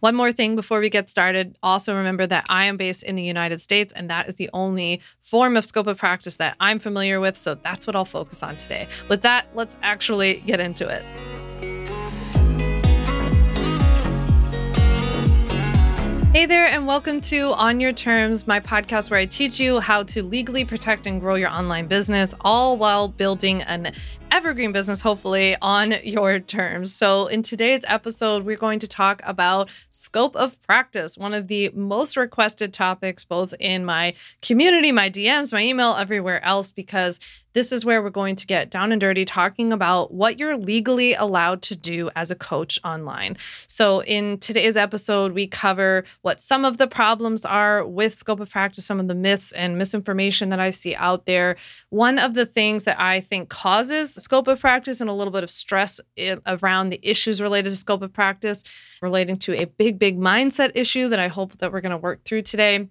One more thing before we get started. Also, remember that I am based in the United States, and that is the only form of scope of practice that I'm familiar with. So that's what I'll focus on today. With that, let's actually get into it. Hey there, and welcome to On Your Terms, my podcast where I teach you how to legally protect and grow your online business, all while building an evergreen business, hopefully, on your terms. So, in today's episode, we're going to talk about scope of practice, one of the most requested topics, both in my community, my DMs, my email, everywhere else, because this is where we're going to get down and dirty talking about what you're legally allowed to do as a coach online. So, in today's episode, we cover what some of the problems are with scope of practice, some of the myths and misinformation that I see out there. One of the things that I think causes scope of practice and a little bit of stress around the issues related to scope of practice, relating to a big, big mindset issue that I hope that we're going to work through today.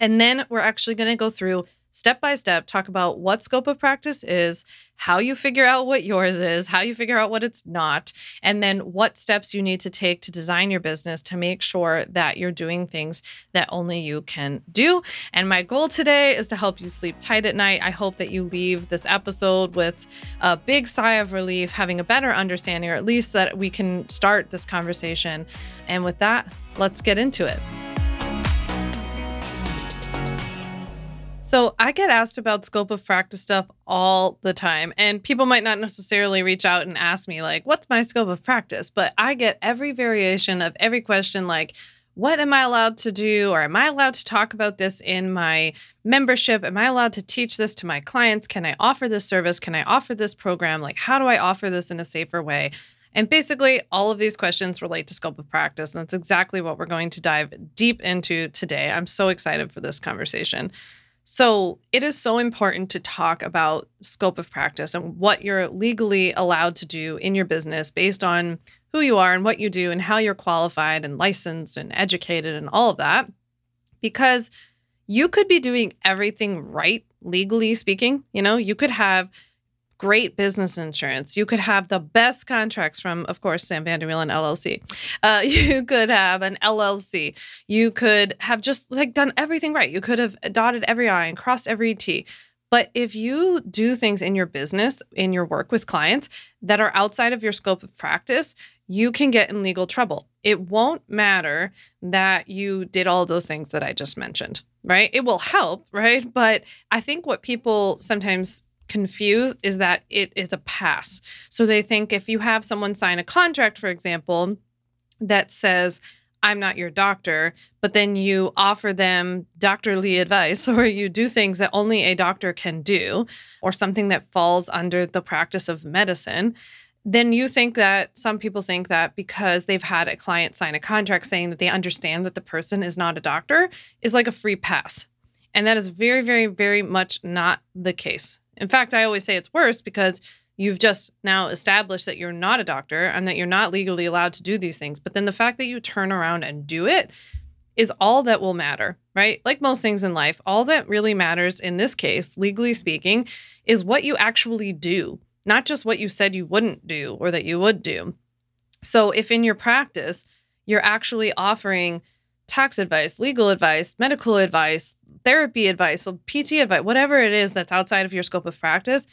And then we're actually going to go through step by step talk about what scope of practice is, how you figure out what yours is, how you figure out what it's not, and then what steps you need to take to design your business to make sure that you're doing things that only you can do. And my goal today is to help you sleep tight at night. I hope that you leave this episode with a big sigh of relief, having a better understanding, or at least that we can start this conversation. And with that, let's get into it. So I get asked about scope of practice stuff all the time. And people might not necessarily reach out and ask me, like, what's my scope of practice? But I get every variation of every question, like, what am I allowed to do? Or am I allowed to talk about this in my membership? Am I allowed to teach this to my clients? Can I offer this service? Can I offer this program? Like, how do I offer this in a safer way? And basically, all of these questions relate to scope of practice. And that's exactly what we're going to dive deep into today. I'm so excited for this conversation. So, it is so important to talk about scope of practice and what you're legally allowed to do in your business based on who you are and what you do and how you're qualified and licensed and educated and all of that. Because you could be doing everything right, legally speaking. You know, you could have great business insurance. You could have the best contracts from, of course, Sam Vanderwielen LLC. Uh, you could have an LLC. You could have just like done everything right. You could have dotted every I and crossed every T. But if you do things in your business, in your work with clients that are outside of your scope of practice, you can get in legal trouble. It won't matter that you did all those things that I just mentioned, right? It will help, right? But I think what people sometimes confuse is that it is a pass. So they think if you have someone sign a contract, for example, that says, I'm not your doctor, but then you offer them doctorly advice or you do things that only a doctor can do or something that falls under the practice of medicine, then you think that some people think that because they've had a client sign a contract saying that they understand that the person is not a doctor is like a free pass. And that is very, very, very much not the case. In fact, I always say it's worse because you've just now established that you're not a doctor and that you're not legally allowed to do these things. But then the fact that you turn around and do it is all that will matter, right? Like most things in life, all that really matters in this case, legally speaking, is what you actually do, not just what you said you wouldn't do or that you would do. So if in your practice, you're actually offering tax advice, legal advice, medical advice, therapy advice, so PT advice, whatever it is that's outside of your scope of practice,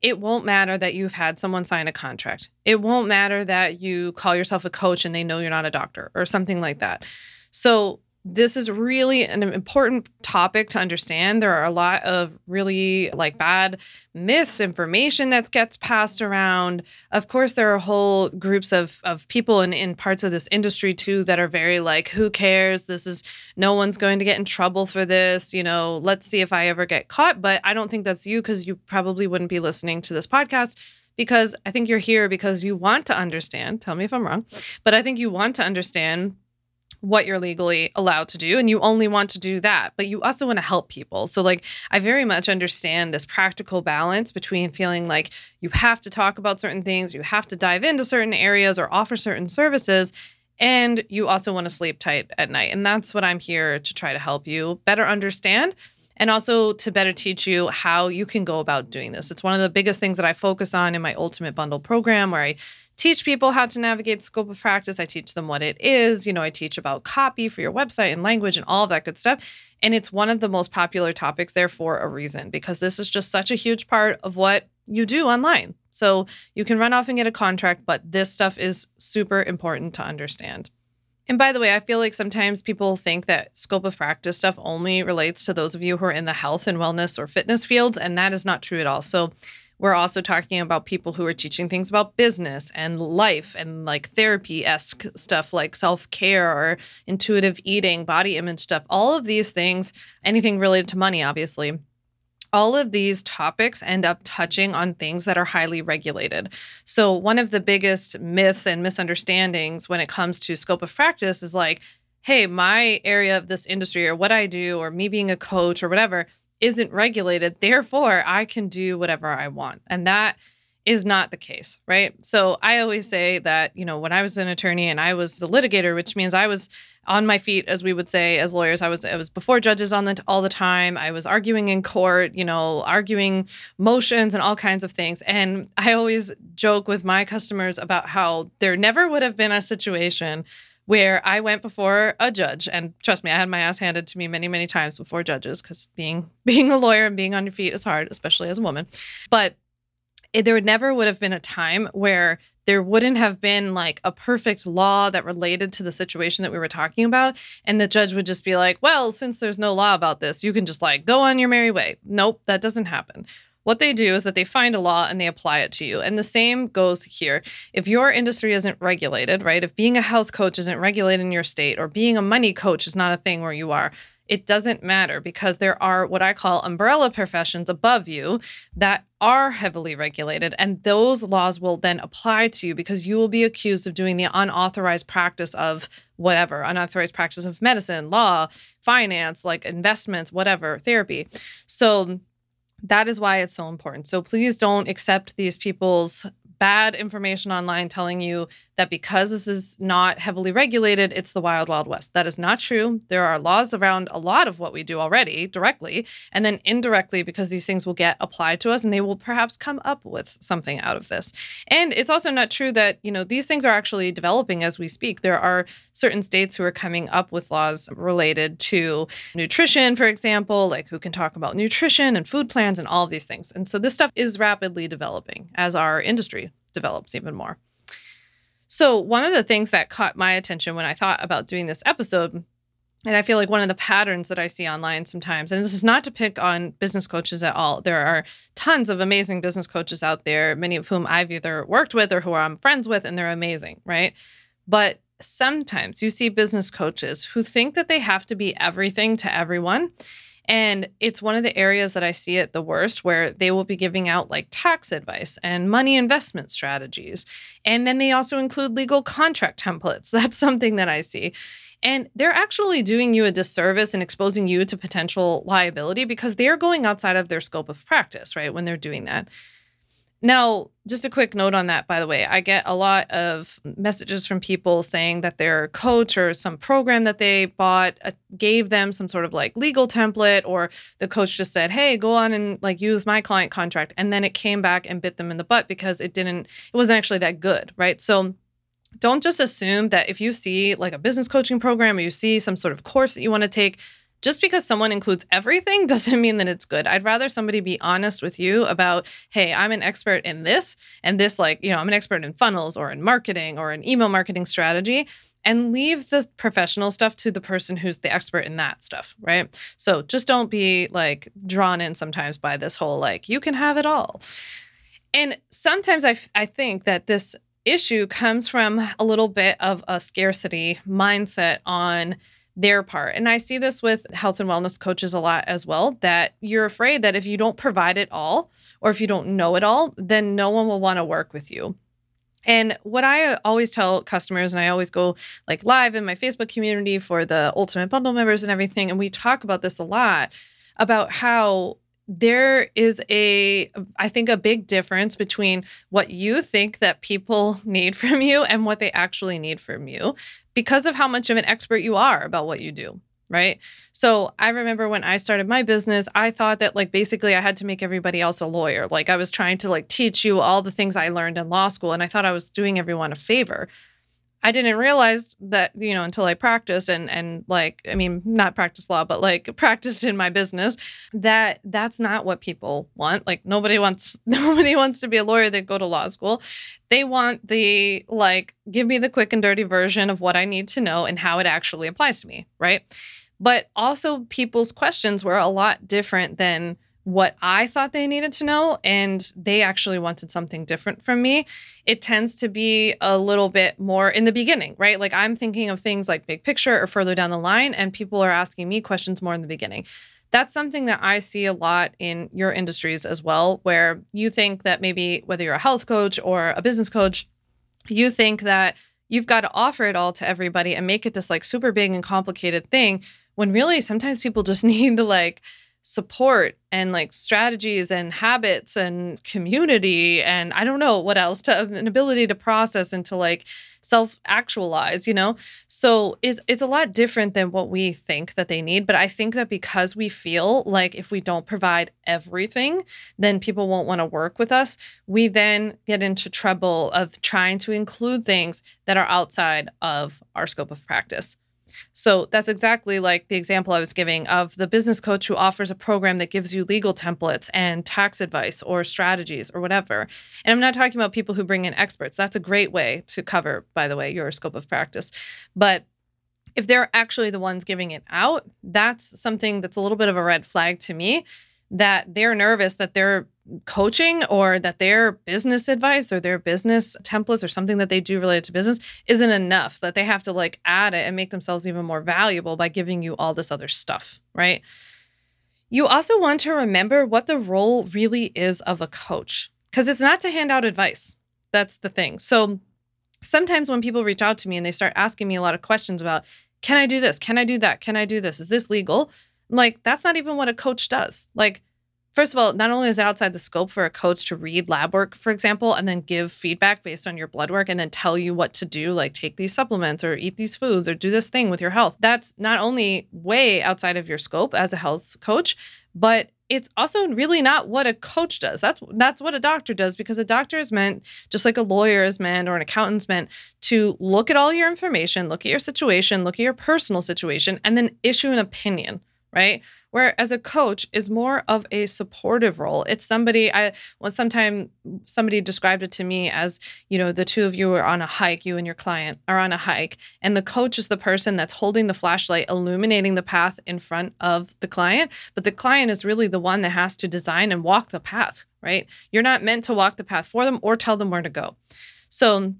it won't matter that you've had someone sign a contract. It won't matter that you call yourself a coach and they know you're not a doctor or something like that. So this is really an important topic to understand. There are a lot of really like bad myths, information that gets passed around. Of course, there are whole groups of of people in, in parts of this industry too that are very like, who cares? This is no one's going to get in trouble for this. You know, let's see if I ever get caught. But I don't think that's you because you probably wouldn't be listening to this podcast because I think you're here because you want to understand. Tell me if I'm wrong, but I think you want to understand what you're legally allowed to do and you only want to do that but you also want to help people. So like i very much understand this practical balance between feeling like you have to talk about certain things you have to dive into certain areas or offer certain services and you also want to sleep tight at night. And that's what i'm here to try to help you better understand and also to better teach you how you can go about doing this. It's one of the biggest things that i focus on in my ultimate bundle program where i teach people how to navigate scope of practice. I teach them what it is. You know, I teach about copy for your website and language and all that good stuff. And it's one of the most popular topics there for a reason because this is just such a huge part of what you do online. So you can run off and get a contract, but this stuff is super important to understand. And by the way, I feel like sometimes people think that scope of practice stuff only relates to those of you who are in the health and wellness or fitness fields, and that is not true at all. So we're also talking about people who are teaching things about business and life and like therapy esque stuff like self care or intuitive eating, body image stuff. All of these things, anything related to money, obviously. All of these topics end up touching on things that are highly regulated. So, one of the biggest myths and misunderstandings when it comes to scope of practice is like, hey, my area of this industry or what I do, or me being a coach or whatever, isn't regulated. Therefore, I can do whatever I want. And that is not the case, right? So I always mm-hmm. say that, you know, when I was an attorney and I was the litigator, which means I was on my feet, as we would say as lawyers, I was I was before judges on the all the time. I was arguing in court, you know, arguing motions and all kinds of things. And I always joke with my customers about how there never would have been a situation where I went before a judge and trust me, I had my ass handed to me many, many times before judges because being being a lawyer and being on your feet is hard, especially as a woman. But it, there never would have been a time where there wouldn't have been like a perfect law that related to the situation that we were talking about. And the judge would just be like, well, since there's no law about this, you can just like go on your merry way. Nope, that doesn't happen. What they do is that they find a law and they apply it to you. And the same goes here. If your industry isn't regulated, right? If being a health coach isn't regulated in your state or being a money coach is not a thing where you are, it doesn't matter because there are what I call umbrella professions above you that are heavily regulated. And those laws will then apply to you because you will be accused of doing the unauthorized practice of whatever, unauthorized practice of medicine, law, finance, like investments, whatever, therapy. So that is why it's so important. So please don't accept these people's bad information online telling you that because this is not heavily regulated, it's the wild, wild west. That is not true. There are laws around a lot of what we do already directly, and then indirectly because these things will get applied to us and they will perhaps come up with something out of this. And it's also not true that, you know, these things are actually developing as we speak. There are certain states who are coming up with laws related to nutrition, for example, like who can talk about nutrition and food plans and all of these things. And so this stuff is rapidly developing as our industry develops even more. So, one of the things that caught my attention when I thought about doing this episode, and I feel like one of the patterns that I see online sometimes, and this is not to pick on business coaches at all. There are tons of amazing business coaches out there, many of whom I've either worked with or who I'm friends with, and they're amazing, right? But sometimes you see business coaches who think that they have to be everything to everyone. And it's one of the areas that I see it the worst where they will be giving out like tax advice and money investment strategies. And then they also include legal contract templates. That's something that I see. And they're actually doing you a disservice and exposing you to potential liability because they're going outside of their scope of practice, right? When they're doing that. Now, just a quick note on that, by the way. I get a lot of messages from people saying that their coach or some program that they bought uh, gave them some sort of like legal template, or the coach just said, Hey, go on and like use my client contract. And then it came back and bit them in the butt because it didn't, it wasn't actually that good, right? So, don't just assume that if you see like a business coaching program or you see some sort of course that you want to take, just because someone includes everything doesn't mean that it's good. I'd rather somebody be honest with you about, hey, I'm an expert in this and this, like, you know, I'm an expert in funnels or in marketing or in email marketing strategy and leave the professional stuff to the person who's the expert in that stuff, right? So just don't be like drawn in sometimes by this whole like, you can have it all. And sometimes I, I think that this issue comes from a little bit of a scarcity mindset on their part. And I see this with health and wellness coaches a lot as well that you're afraid that if you don't provide it all or if you don't know it all, then no one will want to work with you. And what I uh, always tell customers, and I always go like live in my Facebook community for the Ultimate Bundle members and everything, and we talk about this a lot about how there is a i think a big difference between what you think that people need from you and what they actually need from you because of how much of an expert you are about what you do right? So i remember when i started my business i thought that like basically i had to make everybody else a lawyer. Like i was trying to like teach you all the things i learned in law school and i thought i was doing everyone a favor I didn't realize that, you know, until I practiced and and like I mean, not practice law, but like practiced in my business, that that's not what people want. Like nobody wants nobody wants to be a lawyer that go to law school. They want the like give me the quick and dirty version of what I need to know and how it actually applies to me, right? But also people's questions were a lot different than what I thought they needed to know, and they actually wanted something different from me. It tends to be a little bit more in the beginning, right? Like I'm thinking of things like big picture or further down the line, and people are asking me questions more in the beginning. That's something that I see a lot in your industries as well, where you think that maybe whether you're a health coach or a business coach, you think that you've got to offer it all to everybody and make it this like super big and complicated thing when really sometimes people just need to like support and like strategies and habits and community and I don't know what else to an ability to process and to like self actualize, you know? So is it's a lot different than what we think that they need, but I think that because we feel like if we don't provide everything, then people won't want to work with us, we then get into trouble of trying to include things that are outside of our scope of practice. So that's exactly like the example I was giving of the business coach who offers a program that gives you legal templates and tax advice or strategies or whatever. And I'm not talking about people who bring in experts. That's a great way to cover, by the way, your scope of practice. But if they're actually the ones giving it out, that's something that's a little bit of a red flag to me that they're nervous that their coaching or that their business advice or their business templates or something that they do related to business isn't enough that they have to like add it and make themselves even more valuable by giving you all this other stuff right? You also want to remember what the role really is of a coach because it's not to hand out advice. That's the thing. So sometimes when people reach out to me and they start asking me a lot of questions about can i do this? Can i do that? Can i do this? Is this legal like, that's not even what a coach does. Like, first of all, not only is it outside the scope for a coach to read lab work, for example, and then give feedback based on your blood work and then tell you what to do, like take these supplements or eat these foods or do this thing with your health. That's not only way outside of your scope as a health coach, but it's also really not what a coach does. That's that's what a doctor does because a doctor is meant just like a lawyer is meant or an accountant's meant to look at all your information, look at your situation, look at your personal situation and then issue an opinion right? Where as a coach is more of a supportive role. It's somebody I well sometime somebody described it to me as, you know, the two of you are on a hike, you and your client are on a hike, and the coach is the person that's holding the flashlight, illuminating the path in front of the client, but the client is really the one that has to design and walk the path, right? You're not meant to walk the path for them or tell them where to go. So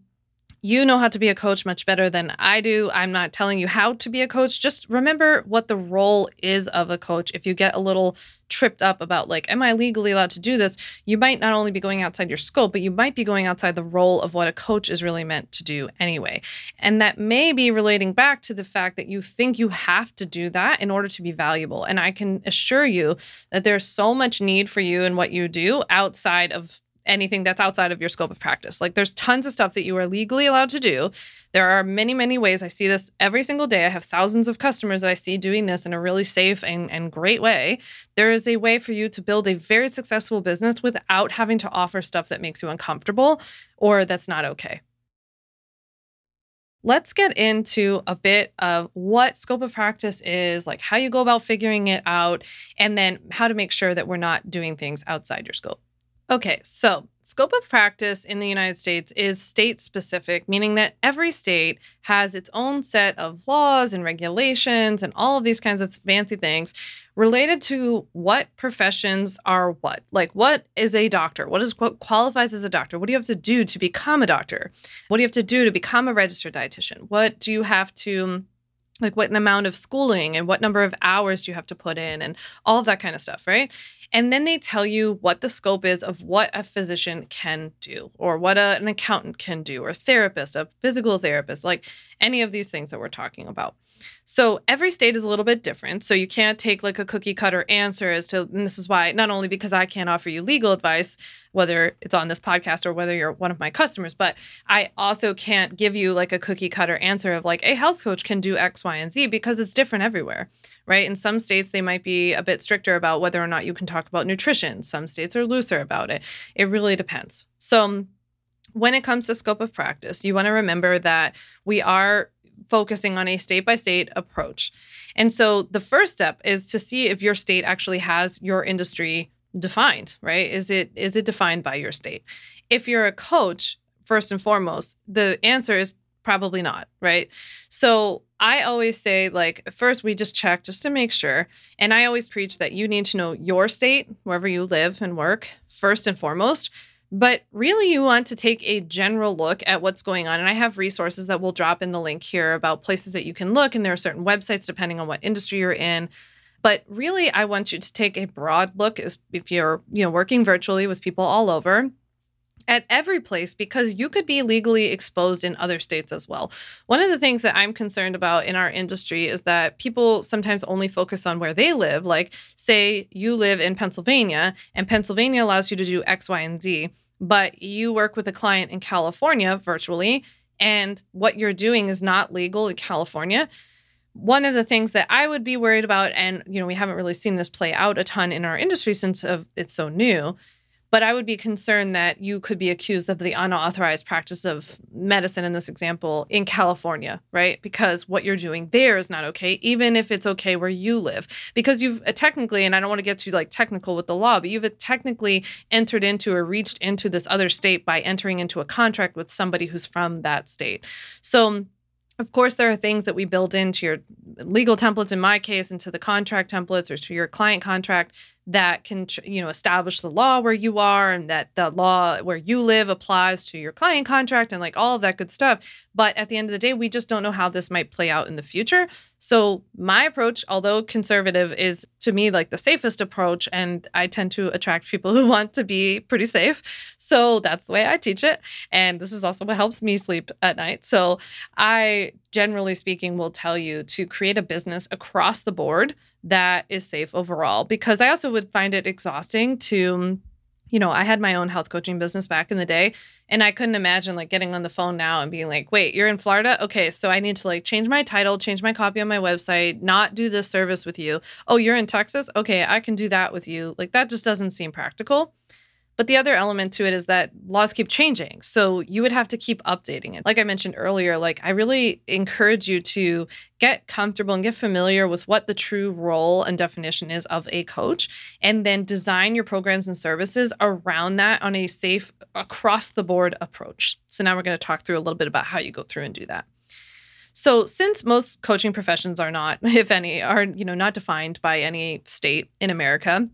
you know how to be a coach much better than I do. I'm not telling you how to be a coach. Just remember what the role is of a coach. If you get a little tripped up about, like, am I legally allowed to do this? You might not only be going outside your scope, but you might be going outside the role of what a coach is really meant to do anyway. And that may be relating back to the fact that you think you have to do that in order to be valuable. And I can assure you that there's so much need for you and what you do outside of anything that's outside of your scope of practice. Like there's tons of stuff that you are legally allowed to do. There are many, many ways. I see this every single day. I have thousands of customers that I see doing this in a really safe and, and great way. There is a way for you to build a very successful business without having to offer stuff that makes you uncomfortable or that's not okay. Let's get into a bit of what scope of practice is, like how you go about figuring it out, and then how to make sure that we're not doing things outside your scope. Okay, so scope of practice in the United States is state specific, meaning that every state has its own set of laws and regulations and all of these kinds of fancy things related to what professions are what. Like, what is a doctor? What is what qualifies as a doctor? What do you have to do to become a doctor? What do you have to do to become a registered dietitian? What do you have to like what amount of schooling and what number of hours you have to put in and all of that kind of stuff, right? And then they tell you what the scope is of what a physician can do or what a, an accountant can do or a therapist, a physical therapist, like any of these things that we're talking about. So every state is a little bit different. So you can't take like a cookie cutter answer as to, and this is why, not only because I can't offer you legal advice, whether it's on this podcast or whether you're one of my customers, but I also can't give you like a cookie cutter answer of like a health coach can do X, Y, and Z because it's different everywhere, right? In some states, they might be a bit stricter about whether or not you can talk about nutrition. Some states are looser about it. It really depends. So, when it comes to scope of practice, you want to remember that we are focusing on a state by state approach. And so the first step is to see if your state actually has your industry defined, right? Is it is it defined by your state? If you're a coach, first and foremost, the answer is probably not, right? So I always say, like, first we just check just to make sure. And I always preach that you need to know your state, wherever you live and work, first and foremost, but really, you want to take a general look at what's going on. And I have resources that we'll drop in the link here about places that you can look. And there are certain websites depending on what industry you're in. But really, I want you to take a broad look if you're, you know, working virtually with people all over at every place because you could be legally exposed in other states as well. One of the things that I'm concerned about in our industry is that people sometimes only focus on where they live. Like, say you live in Pennsylvania and Pennsylvania allows you to do X, Y, and Z, but you work with a client in California virtually and what you're doing is not legal in California one of the things that I would be worried about, and you know, we haven't really seen this play out a ton in our industry since it's so new, but I would be concerned that you could be accused of the unauthorized practice of medicine in this example in California, right? Because what you're doing there is not okay, even if it's okay where you live. Because you've uh, technically, and I don't want to get too like technical with the law, but you've uh, technically entered into or reached into this other state by entering into a contract with somebody who's from that state. So of course, there are things that we build into your legal templates, in my case, into the contract templates or to your client contract that can you know establish the law where you are and that the law where you live applies to your client contract and like all of that good stuff. But at the end of the day we just don't know how this might play out in the future. So my approach although conservative is to me like the safest approach and i tend to attract people who want to be pretty safe. So that's the way i teach it. And this is also what helps me sleep at night. So i generally speaking will tell you to create a business across the board that is safe overall because I also would find it exhausting to you know, I had my own health coaching business back in the day and I couldn't imagine like getting on the phone now and being like, "Wait, you're in Florida? Okay, so I need to like change my title, change my copy on my website, not do this service with you. Oh, you're in Texas? Okay, I can do that with you." Like that just doesn't seem practical. But the other element to it is that laws keep changing. So you would have to keep updating it. Like I mentioned earlier, like I really encourage you to get comfortable and get familiar with what the true role and definition is of a coach and then design your programs and services around that on a safe across the board approach. So now we're going to talk through a little bit about how you go through and do that. So since most coaching professions are not if any are you know not defined by any state in America,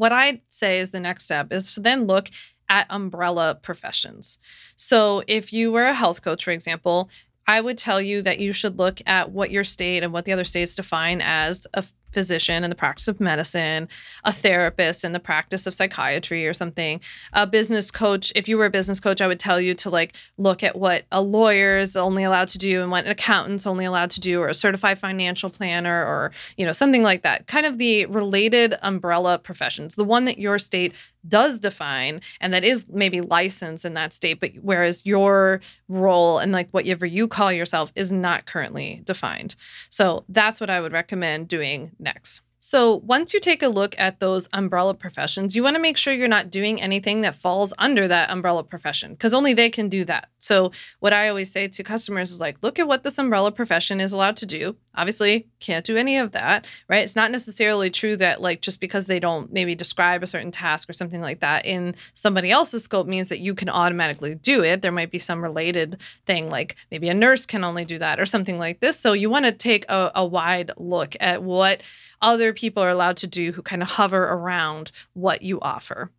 what I'd say is the next step is to then look at umbrella professions. So if you were a health coach, for example, I would tell you that you should look at what your state and what the other states define as a physician in the practice of medicine, a therapist in the practice of psychiatry or something, a business coach. If you were a business coach, I would tell you to like look at what a lawyer is only allowed to do and what an accountant's only allowed to do, or a certified financial planner, or you know something like that. Kind of the related umbrella professions, the one that your state does define and that is maybe licensed in that state, but whereas your role and like whatever you call yourself is not currently defined. So that's what I would recommend doing next. So, once you take a look at those umbrella professions, you want to make sure you're not doing anything that falls under that umbrella profession because only they can do that. So, what I always say to customers is like, look at what this umbrella profession is allowed to do. Obviously, can't do any of that, right? It's not necessarily true that, like, just because they don't maybe describe a certain task or something like that in somebody else's scope means that you can automatically do it. There might be some related thing, like maybe a nurse can only do that or something like this. So, you want to take a, a wide look at what other people are allowed to do who kind of hover around what you offer.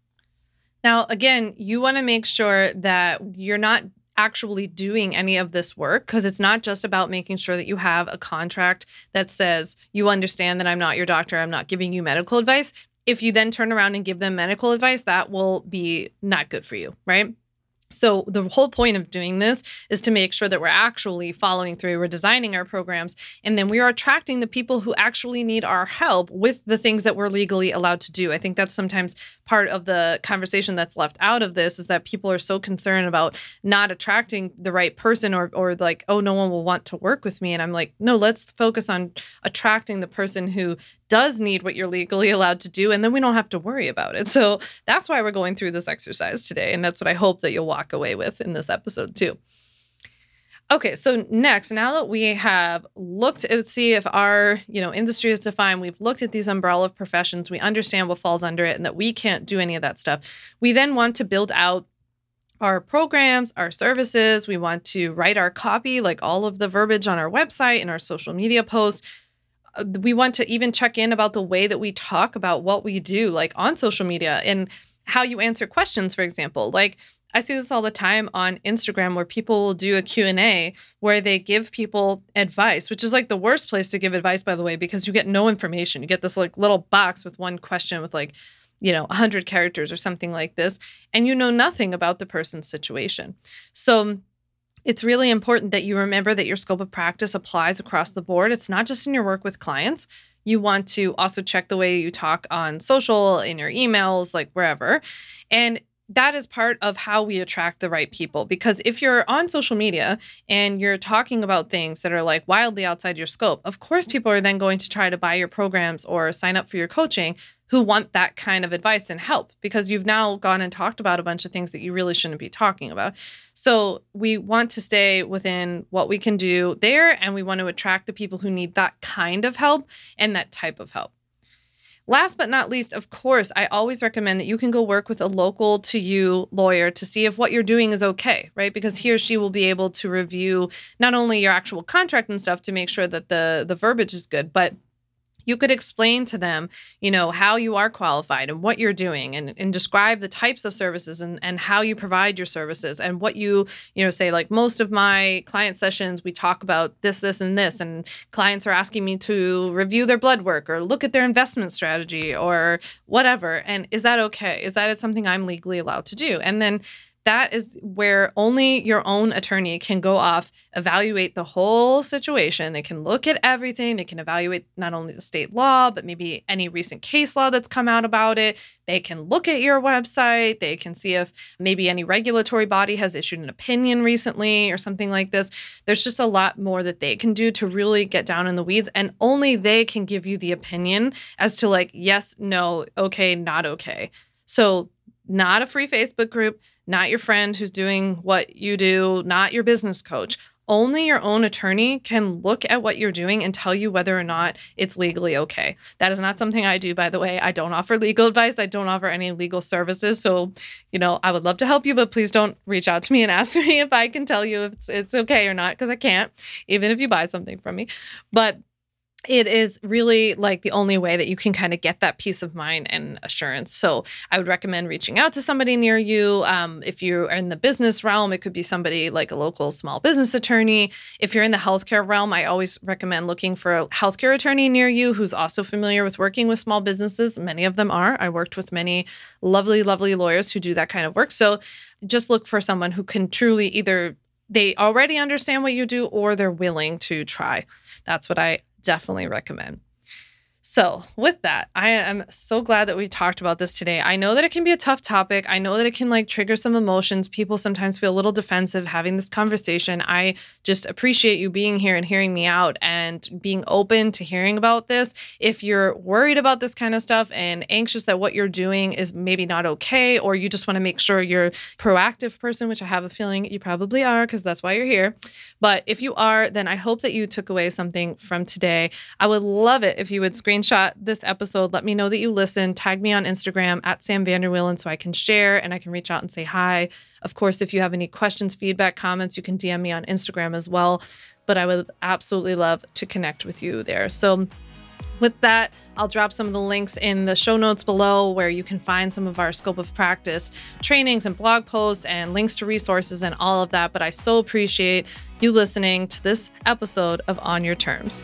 Now, again, you want to make sure that you're not actually doing any of this work because it's not just about making sure that you have a contract that says you understand that I'm not your doctor, I'm not giving you medical advice. If you then turn around and give them medical advice, that will be not good for you, right? So, the whole point of doing this is to make sure that we're actually following through, we're designing our programs, and then we are attracting the people who actually need our help with the things that we're legally allowed to do. I think that's sometimes part of the conversation that's left out of this is that people are so concerned about not attracting the right person or, or like, oh, no one will want to work with me. And I'm like, no, let's focus on attracting the person who does need what you're legally allowed to do, and then we don't have to worry about it. So that's why we're going through this exercise today. And that's what I hope that you'll walk away with in this episode, too. Okay, so next, now that we have looked to see if our, you know, industry is defined, we've looked at these umbrella of professions, we understand what falls under it and that we can't do any of that stuff. We then want to build out our programs, our services, we want to write our copy, like all of the verbiage on our website and our social media posts. We want to even check in about the way that we talk about what we do like on social media and how you answer questions for example. Like i see this all the time on instagram where people will do a q&a where they give people advice which is like the worst place to give advice by the way because you get no information. You get this like little box with one question with like you know 100 characters or something like this and you know nothing about the person's situation. So it's really important that you remember that your scope of practice applies across the board. It's not just in your work with clients. You want to also check the way you talk on social, in your emails, like wherever. And that is part of how we attract the right people because if you're on social media and you're talking about things that are like wildly outside your scope of course people are then going to try to buy your programs or sign up for your coaching who want that kind of advice and help because you've now gone and talked about a bunch of things that you really shouldn't be talking about. So we want to stay within what we can do there and we want to attract the people who need that kind of help and that type of help. Last but not least, of course, I always recommend that you can go work with a local to you lawyer to see if what you're doing is okay, right? Because he or she will be able to review not only your actual contract and stuff to make sure that the the verbiage is good, but you could explain to them you know how you are qualified and what you're doing and, and describe the types of services and, and how you provide your services and what you you know say like most of my client sessions we talk about this this and this and clients are asking me to review their blood work or look at their investment strategy or whatever. And is that okay? Is that something i'm legally allowed to do? And then that is where only your own attorney can go off, evaluate the whole situation. They can look at everything. They can evaluate not only the state law, but maybe any recent case law that's come out about it. They can look at your website. They can see if maybe any regulatory body has issued an opinion recently or something like this. There's just a lot more that they can do to really get down in the weeds. And only they can give you the opinion as to like, yes, no, okay, not okay. So, not a free Facebook group not your friend who's doing what you do, not your business coach. Only your own attorney can look at what you're doing and tell you whether or not it's legally okay. That is not something I do, by the way. I don't offer legal advice. I don't offer any legal services. So, you know, I would love to help you, but please don't reach out to me and ask me if I can tell you if it's, it's okay or not, because I can't, even if you buy something from me. But it is really like the only way that you can kind of get that peace of mind and assurance. So I would recommend reaching out to somebody near you. Um, if you're in the business realm, it could be somebody like a local small business attorney. If you're in the healthcare realm, I always recommend looking for a healthcare attorney near you who's also familiar with working with small businesses. Many of them are. I worked with many lovely, lovely lawyers who do that kind of work. So just look for someone who can truly either they already understand what you do or they're willing to try. That's what I definitely recommend. So, with that, I am so glad that we talked about this today. I know that it can be a tough topic. I know that it can like trigger some emotions. People sometimes feel a little defensive having this conversation. I just appreciate you being here and hearing me out and being open to hearing about this. If you're worried about this kind of stuff and anxious that what you're doing is maybe not okay, or you just want to make sure you're a proactive person, which I have a feeling you probably are because that's why you're here. But if you are, then I hope that you took away something from today. I would love it if you would screen screenshot this episode. Let me know that you listen. Tag me on Instagram at Sam Vanderwielen so I can share and I can reach out and say hi. Of course, if you have any questions, feedback, comments, you can DM me on Instagram as well. But I would absolutely love to connect with you there. So With that, I'll drop some of the links in the show notes below where you can find some of our scope of practice trainings and blog posts and links to resources and all of that. But I so appreciate you listening to this episode of On Your Terms.